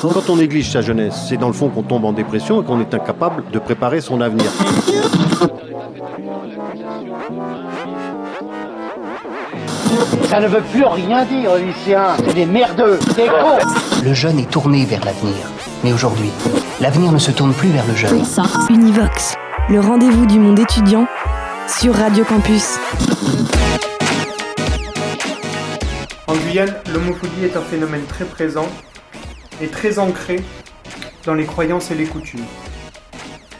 Quand on néglige sa jeunesse, c'est dans le fond qu'on tombe en dépression et qu'on est incapable de préparer son avenir. Ça ne veut plus rien dire, lycéens. C'est des merdeux, des cons. Le jeune est tourné vers l'avenir. Mais aujourd'hui, l'avenir ne se tourne plus vers le jeune. Univox, le rendez-vous du monde étudiant sur Radio Campus. En Guyane, l'homophobie est un phénomène très présent et très ancré dans les croyances et les coutumes.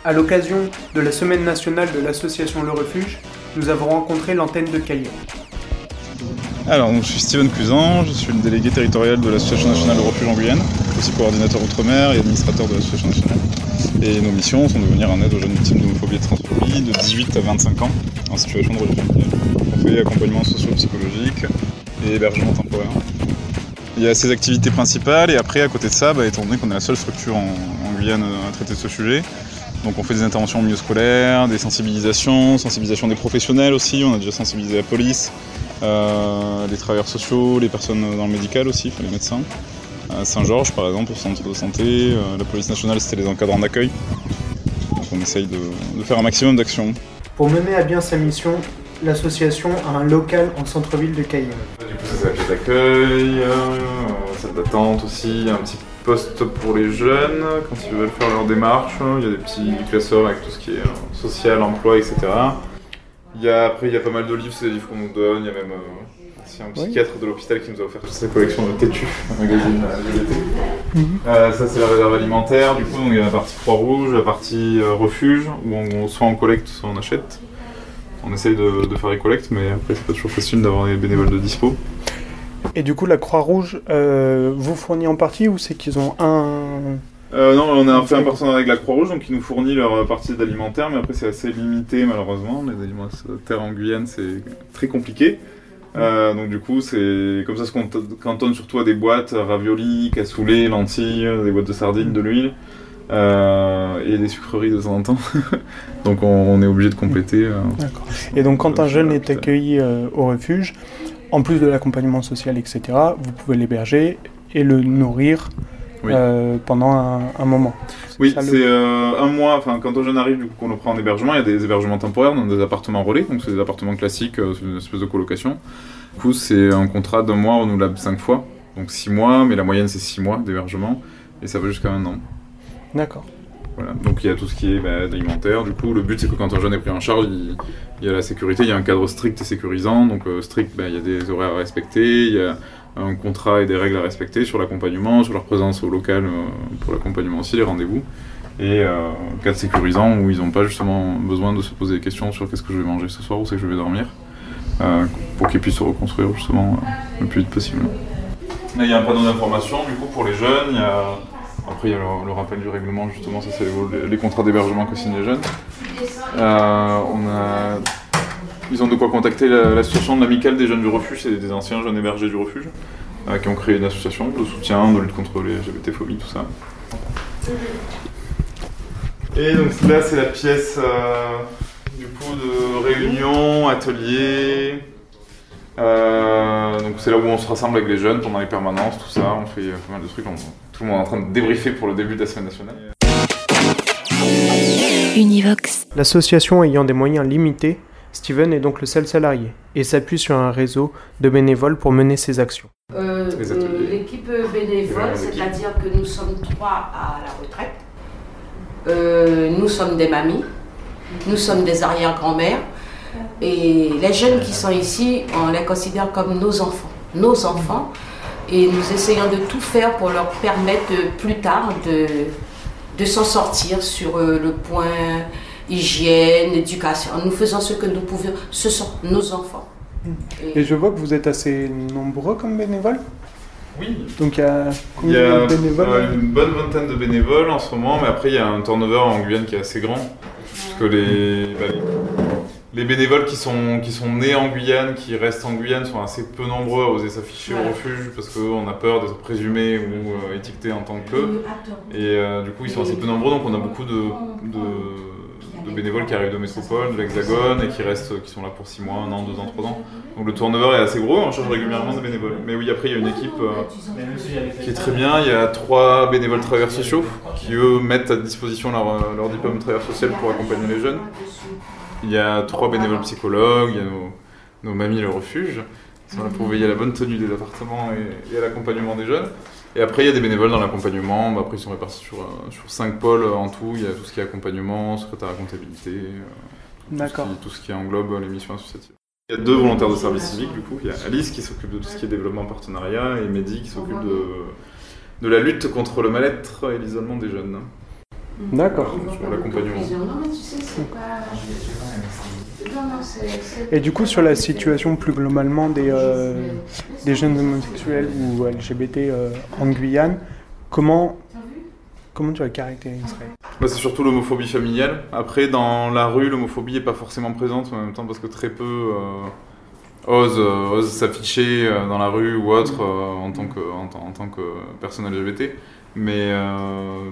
À l'occasion de la semaine nationale de l'association Le Refuge, nous avons rencontré l'antenne de Cayenne. Alors, je suis Steven Cusan, je suis le délégué territorial de l'Association nationale de refuge en Guyane, aussi coordinateur outre-mer et administrateur de l'association nationale. Et nos missions sont de venir en aide aux jeunes victimes d'homophobie et de transphobie de 18 à 25 ans en situation de religion. On fait accompagnement socio-psychologique et hébergement temporaire. Il y a ces activités principales et après, à côté de ça, bah, étant donné qu'on est la seule structure en, Guyane à traiter de ce sujet, donc on fait des interventions au milieu scolaire, des sensibilisations, sensibilisation des professionnels aussi, on a déjà sensibilisé la police, euh, les travailleurs sociaux, les personnes dans le médical aussi, enfin, les médecins. Saint-Georges par exemple, au centre de santé, euh, la police nationale c'était les encadrants d'accueil. Donc on essaye de faire un maximum d'actions. Pour mener à bien sa mission, l'association a un local en centre-ville de Cayenne. Du coup, ça c'est la pièce d'accueil, euh, salle d'attente aussi, un petit poste pour les jeunes quand ils veulent faire leur démarche. Il y a des petits classeurs avec tout ce qui est euh, social, emploi, etc. Il y a, après, il y a pas mal de livres, c'est des livres qu'on nous donne. Il y a même euh, aussi un psychiatre de l'hôpital qui nous a offert toute sa collection de Tétu, un magazine euh, GDT. Euh, ça, c'est la réserve alimentaire. Du coup, donc, il y a la partie Croix-Rouge, la partie euh, refuge, où on, soit on collecte, soit on achète. On essaye de, de faire les collectes, mais après, c'est pas toujours facile d'avoir des bénévoles de dispo. Et du coup, la Croix-Rouge euh, vous fournit en partie ou c'est qu'ils ont un. Euh, non, on a fait un partenariat avec la Croix-Rouge, donc ils nous fournit leur partie d'alimentaire, mais après c'est assez limité malheureusement. Les alimentaires en Guyane, c'est très compliqué. Euh, donc du coup, c'est comme ça se cantonne surtout à des boîtes raviolis, cassoulet, lentilles, des boîtes de sardines, de l'huile euh, et des sucreries de temps en temps. donc on, on est obligé de compléter. euh. Et donc, quand un jeune est accueilli euh, au refuge, en plus de l'accompagnement social, etc., vous pouvez l'héberger et le nourrir Oui. euh, pendant un, un moment. Oui, le- c'est un mois, enfin quand un jeune arrive, du coup qu'on le prend en hébergement, il y a des hébergements temporaires dans des appartements relais, donc c'est des appartements classiques, c'est une espèce de colocation. Du coup c'est un contrat d'un mois renouvelable cinq fois, donc six mois, mais la moyenne c'est six mois d'hébergement, et ça va jusqu'à un an. D'accord. Voilà. Donc il y a tout ce qui est bah, alimentaire, du coup le but c'est que quand un jeune est pris en charge, il, il y a la sécurité, il y a un cadre strict et sécurisant, donc euh, strict, bah, il y a des horaires à respecter, il y a un contrat et des règles à respecter sur l'accompagnement, sur leur présence au local euh, pour l'accompagnement aussi, les rendez-vous, et euh, cadre sécurisant où ils n'ont pas justement besoin de se poser des questions sur qu'est-ce que je vais manger ce soir, où c'est que je vais dormir, euh, pour qu'ils puissent se reconstruire justement euh, le plus vite possible. Là, il y a un panneau d'information du coup pour les jeunes, il y a... après il y a le, rappel du règlement justement, ça c'est les, contrats d'hébergement que signent les jeunes. Euh, on a... Ils ont de quoi contacter la- l'association de l'amicale des jeunes du refuge, c'est des anciens jeunes hébergés du refuge, euh, qui ont créé une association de soutien, de lutte contre les LGBT-phobies, tout ça. Et donc là c'est la pièce euh, du coup de réunion, atelier. Euh, donc c'est là où on se rassemble avec les jeunes pendant les permanences, tout ça, on fait euh, pas mal de trucs, on- tout le monde est en train de débriefer pour le début de la semaine nationale. Univox. L'association ayant des moyens limités, Steven est donc le seul salarié et s'appuie sur un réseau de bénévoles pour mener ses actions. Euh, euh. L'équipe bénévole, c'est-à-dire que nous sommes trois à la retraite. Euh, nous sommes des mamies, nous sommes des arrière-grand-mères. Et les jeunes qui sont ici, on les considère comme nos enfants. Nos enfants. Et nous essayons de tout faire pour leur permettre de, plus tard de, de s'en sortir sur euh, le point hygiène, éducation. Nous faisons ce que nous pouvons. Ce sont nos enfants. Et je vois que vous êtes assez nombreux comme bénévoles. Oui, Donc il y a Il y combien a de bénévoles euh, une bonne vingtaine de bénévoles en ce moment, mais après il y a un turnover en Guyane qui est assez grand. Parce que les, bah, les- les bénévoles qui sont, qui sont nés en Guyane, qui restent en Guyane, sont assez peu nombreux à oser s'afficher au refuge parce qu'on a peur d'être présumés ou euh, étiquetés en tant que. Et euh, du coup, ils sont assez peu nombreux, donc on a beaucoup de, de, de de bénévoles qui arrivent de métropole, de l'Hexagone et qui restent, qui sont là pour 6 mois, 1 an, 2 ans, 3 ans. Donc le turnover est assez gros, on change régulièrement de bénévoles. Mais oui, après il y a une équipe euh, qui est très bien. Il y a trois bénévoles travailleurs sociaux qui eux mettent à disposition leur, euh, leur diplôme de travailleur social pour accompagner les jeunes. Il y a trois bénévoles psychologues, il y a nos, nos mamies le refuge, qui sont là pour veiller à la bonne tenue des appartements et, et à l'accompagnement des jeunes. Et après, il y a des bénévoles dans l'accompagnement. Bah, après, ils sont répartis sur, euh, sur cinq pôles en tout. Il y a tout ce qui est accompagnement, secrétaire à comptabilité, euh, tout, ce D'accord. qui, tout ce qui englobe euh, les missions associatives. Il y a deux volontaires de service civique, du coup. Il y a Alice qui s'occupe de tout ce qui est développement partenariat et Mehdi qui s'occupe de, de la lutte contre le mal-être et l'isolement des jeunes. D'accord. Sur l'accompagnement. Non, mais tu sais, c'est pas. Non, non, c'est. c'est- Et du coup, sur la situation plus globalement des, euh, des jeunes homosexuels ou LGBT euh, en Guyane, comment, comment tu la caractériserais Bah, c'est surtout l'homophobie familiale. Après, dans la rue, l'homophobie n'est pas forcément présente, mais en même temps parce que très peu euh, osent, euh, osent s'afficher euh, dans la rue ou autre euh, en, tant que, en, tant- en tant que personne LGBT. Mais euh,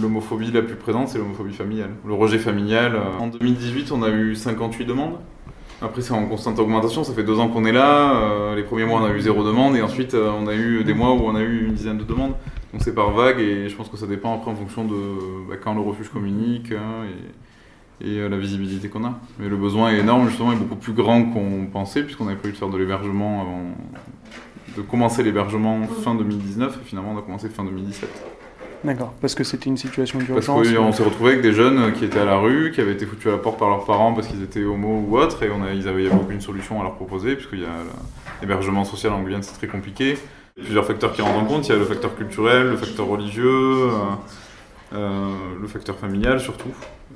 l'homophobie la plus présente, c'est l'homophobie familiale. Le rejet familial. euh, En 2018, on a eu 58 demandes. Après, c'est en constante augmentation. Ça fait deux ans qu'on est là. Euh, les premiers mois, on a eu zéro demande. Et ensuite, euh, on a eu des mois où on a eu une dizaine de demandes. Donc c'est par vague et je pense que ça dépend après en fonction de bah, quand le refuge communique hein, et, et, la visibilité qu'on a. Mais le besoin est énorme, justement, est beaucoup plus grand qu'on pensait puisqu'on avait prévu de faire de l'hébergement avant de commencer l'hébergement fin 2019 et finalement on a commencé fin 2017. D'accord, parce que c'était une situation Parce d'urgence. qu'on s'est retrouvé avec des jeunes qui étaient à la rue, qui avaient été foutus à la porte par leurs parents parce qu'ils étaient homo ou autres, et on a, ils avaient, il n'y avait aucune solution à leur proposer, puisqu'il y a l'hébergement social en Guyane, c'est très compliqué. Il y a plusieurs facteurs qui rentrent en compte, il y a le facteur culturel, le facteur religieux, euh, euh, le facteur familial surtout,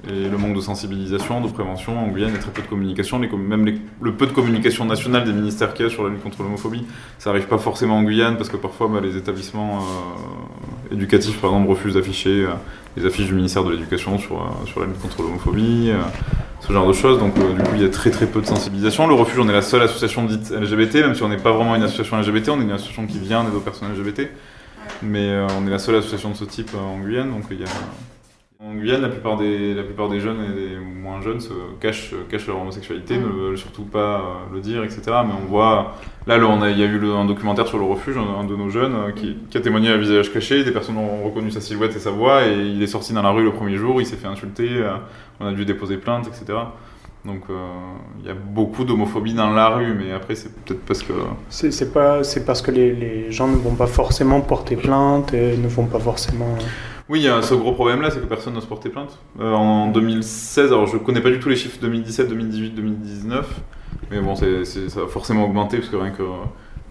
et le manque de sensibilisation, de prévention. En Guyane, il y a très peu de communication, même le peu de communication nationale des ministères qu'il y a sur la lutte contre l'homophobie, ça n'arrive pas forcément en Guyane, parce que parfois bah, les établissements euh, éducatifs, par exemple, refusent d'afficher euh, les affiches du ministère de l'Éducation sur, euh, la lutte contre l'homophobie, ce genre de choses. Donc, du coup, il y a très très peu de sensibilisation. Le refuge, on est la seule association dite LGBT, même si on n'est pas vraiment une association LGBT, on est une association qui vient des personnes LGBT. Mais on est la seule association de ce type en Guyane. Donc, il y a... En Guyane, la plupart des, la plupart des jeunes et des moins jeunes se cachent, cachent leur homosexualité, ne veulent surtout pas euh, le dire, etc. Mais on voit, là, là, on a, il y a eu le- un documentaire sur le refuge, un, un de nos jeunes euh, qui, qui a témoigné à visage caché. Des personnes ont reconnu sa silhouette et sa voix, et il est sorti dans la rue le premier jour, il s'est fait insulter, euh, on a dû déposer plainte, etc. Donc, euh, il y a beaucoup d'homophobie dans la rue, mais après, c'est peut-être parce que C'est c'est pas, c'est parce que les, les gens ne vont pas forcément porter plainte et ne vont pas forcément. Oui, il y a ce gros problème-là, c'est que personne n'ose porter plainte. Euh, en 2016, alors je connais pas du tout les chiffres 2017, 2018, 2019, mais bon, c'est, c'est- ça a forcément augmenté, parce que rien, que,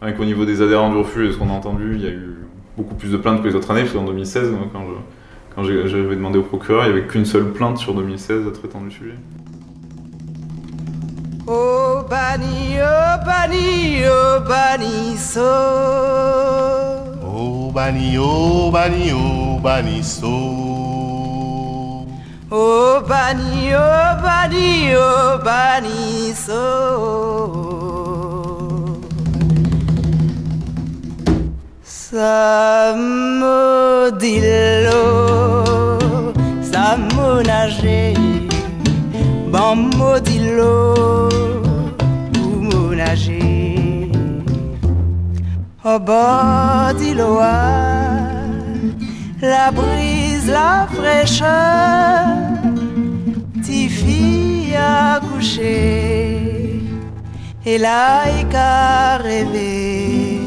rien qu'au niveau des adhérents du refuge et ce qu'on a entendu, il y a eu beaucoup plus de plaintes que les autres années, parce qu'en 2016, moi, quand, je, quand j'ai- j'avais demandé au procureur, il n'y avait qu'une seule plainte sur 2016 traitant du sujet. Oh Bani, oh Bani, oh Bani so. Oh Bani, oh Bani, oh Bani so. Oh Bani, oh Bani, oh Bani so. Samodillo, Au bord d'Iloa, la brise, la fraîcheur, ti fille à coucher, et qu'à rêver.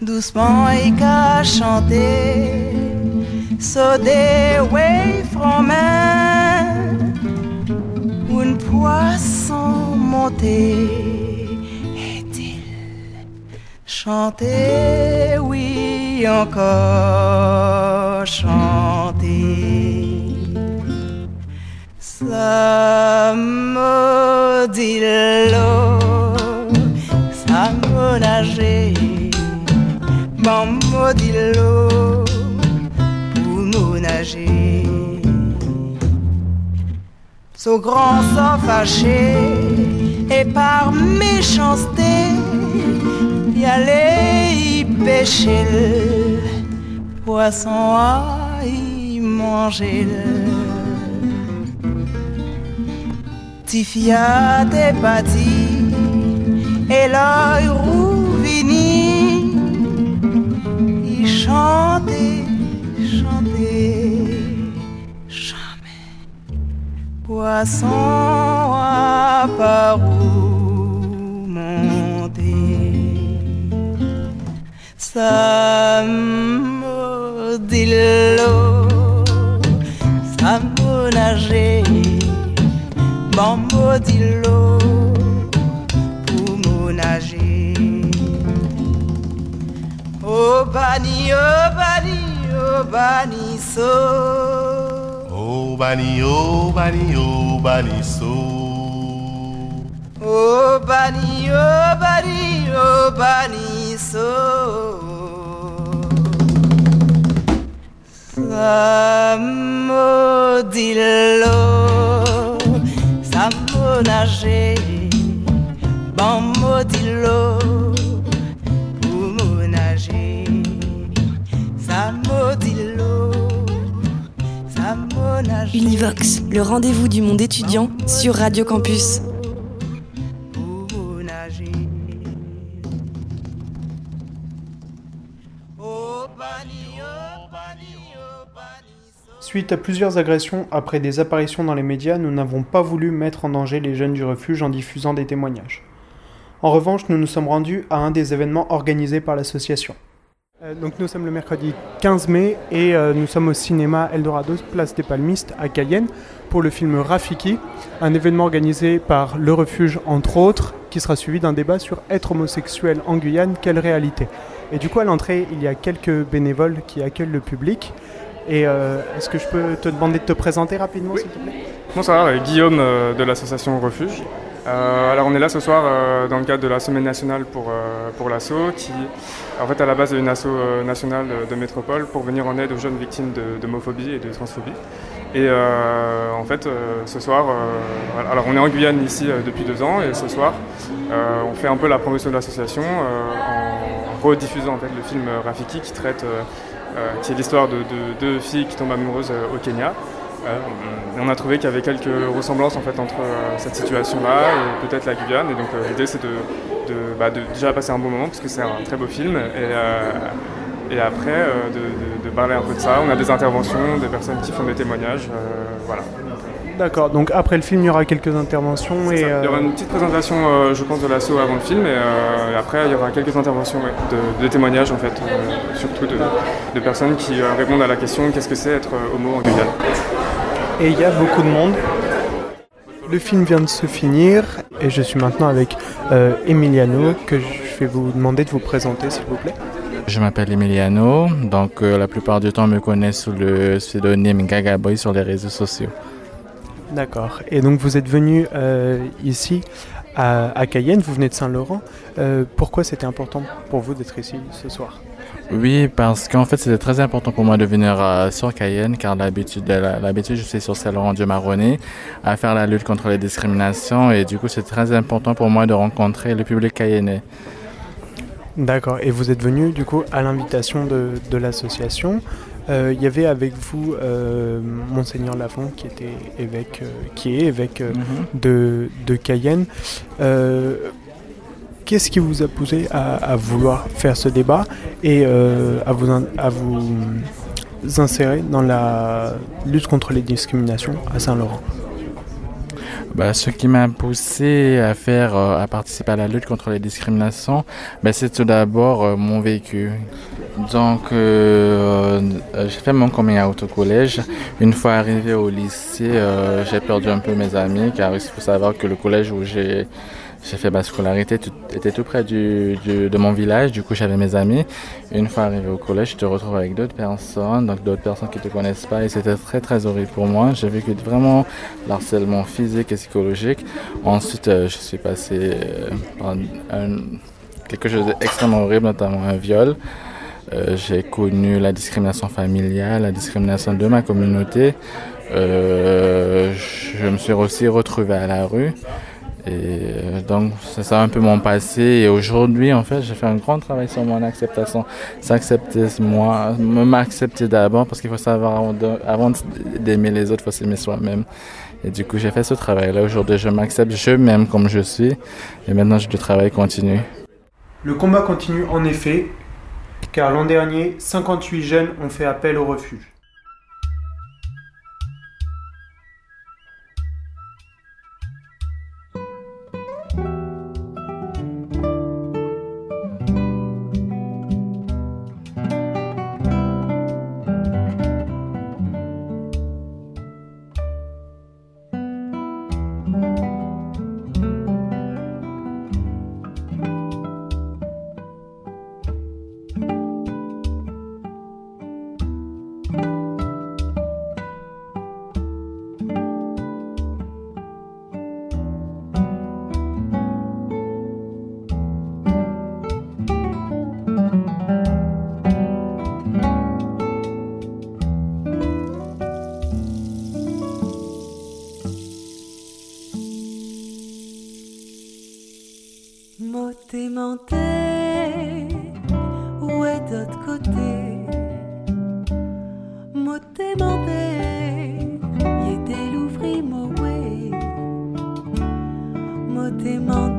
Doucement, il qu'à chanter, so they away from man, un poisson monté. Chanter, oui, encore chanter. Samodillo, samonager, bambodillo, pour nous nager. So grand sans fâché, et par méchanceté, y aller y pêcher le poisson à y manger Tifia t'es parti et l'œil rouvini il chantait, chantait, jamais. Poisson à par l'eau pour mon nager oh bani oh bani oh bani so Oh bani, oh bani, oh oh bani oh bani so ça maudit l'eau ça me nager. Univox, le rendez-vous du monde étudiant sur Radio Campus. Suite à plusieurs agressions après des apparitions dans les médias, nous n'avons pas voulu mettre en danger les jeunes du refuge en diffusant des témoignages. En revanche, nous nous sommes rendus à un des événements organisés par l'association. Euh, donc nous sommes le mercredi 15 mai et euh, nous sommes au cinéma Eldorado, place des Palmistes à Cayenne pour le film Rafiki, un événement organisé par le refuge entre autres qui sera suivi d'un débat sur être homosexuel en Guyane, quelle réalité? Et du coup à l'entrée il y a quelques bénévoles qui accueillent le public et euh, est-ce que je peux te demander de te présenter rapidement s'il te plaît? Bonsoir, euh, Guillaume euh, de l'association Refuge. Euh, alors on est là ce soir euh, dans le cadre de la semaine nationale pour, euh, pour l'asso qui en fait à la base est une asso nationale de, métropole pour venir en aide aux jeunes victimes d'homophobie et de transphobie. Et en fait ce soir, alors on est en Guyane ici depuis deux ans et ce soir on fait un peu la promotion de l'association en rediffusant en fait, le film Rafiki qui traite qui est l'histoire de, de deux filles qui tombent amoureuses euh, au Kenya. Euh, on a trouvé qu'il y avait quelques ressemblances en fait entre euh, cette situation-là et peut-être la Guyane. Donc euh, l'idée c'est bah, de déjà passer un bon moment parce que c'est un très beau film. Et, euh, après euh, de, de- parler un peu de ça. On a des interventions, des personnes qui font des témoignages. euh, voilà. D'accord, donc après le film il y aura quelques interventions et... Il y aura euh, une petite présentation, euh, je pense, de l'assaut avant le film, et, euh, et après il y aura quelques interventions, ouais, de, de témoignages en fait, euh, surtout de, de personnes qui euh, répondent à la question qu'est-ce que c'est être homo en Guyane? et il y a beaucoup de monde. Le film vient de se finir et je suis maintenant avec euh, Emiliano que je vais vous demander de vous présenter s'il vous plaît. Je m'appelle Emiliano, donc euh, la plupart du temps on me connaît sous le pseudonyme Gagaboy sur les réseaux sociaux. D'accord. Et donc vous êtes venu euh, ici à, à Cayenne, vous venez de Saint-Laurent. Euh, pourquoi c'était important pour vous d'être ici ce soir? Oui, parce qu'en fait c'était très important pour moi de venir euh, sur Cayenne, car l'habitude, je suis sur Saint-Laurent-Dieu-Marronné à faire la lutte contre les discriminations, et du coup c'est très important pour moi de rencontrer le public cayennais. D'accord. Et vous êtes venu du coup à l'invitation de, de l'association. Euh, Il y avait avec vous euh, Monseigneur Lafont qui était évêque, euh, qui est évêque euh, de, de Cayenne. Qu'est-ce qui vous a poussé à, à vouloir faire ce débat et à, vous in- à vous insérer dans la lutte contre les discriminations à Saint-Laurent? Bah, ce qui m'a poussé à faire, euh, à participer à la lutte contre les discriminations, bah, c'est tout d'abord euh, mon vécu. Donc, euh, j'ai fait mon coming out au collège. Une fois arrivé au lycée, j'ai perdu un peu mes amis, car il faut savoir que le collège où j'ai j'ai fait ma scolarité tout- était tout près de mon village, du coup j'avais mes amis. Une fois arrivé au collège, je te retrouve avec d'autres personnes, donc d'autres personnes qui ne te connaissent pas, et c'était très très horrible pour moi. J'ai vécu vraiment l'harcèlement physique et psychologique. Ensuite, euh, je suis passé euh, par un- quelque chose d'extrêmement horrible, notamment un viol. Euh, j'ai connu la discrimination familiale, la discrimination de ma communauté. Euh, je me suis aussi retrouvé à la rue. Et euh, donc, c'est ça un peu mon passé. Et aujourd'hui, en fait, j'ai fait un grand travail sur mon acceptation. S'accepter moi, m'accepter d'abord, parce qu'il faut savoir, avant d'aimer les autres, il faut s'aimer soi-même. Et du coup, j'ai fait ce travail-là. Aujourd'hui, je m'accepte, je m'aime comme je suis. Et maintenant, le travail continue. Le combat continue en effet, car l'an dernier, 58 jeunes ont fait appel au refuge. Moté menté, où est d'autre côté? Moté menté, y était l'ouvri moué. Moté menté,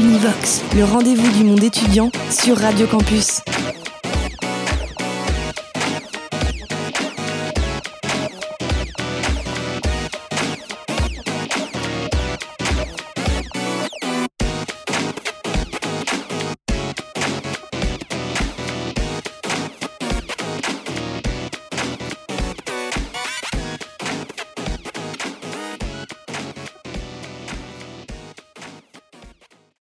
Univox, le rendez-vous du monde étudiant sur Radio Campus.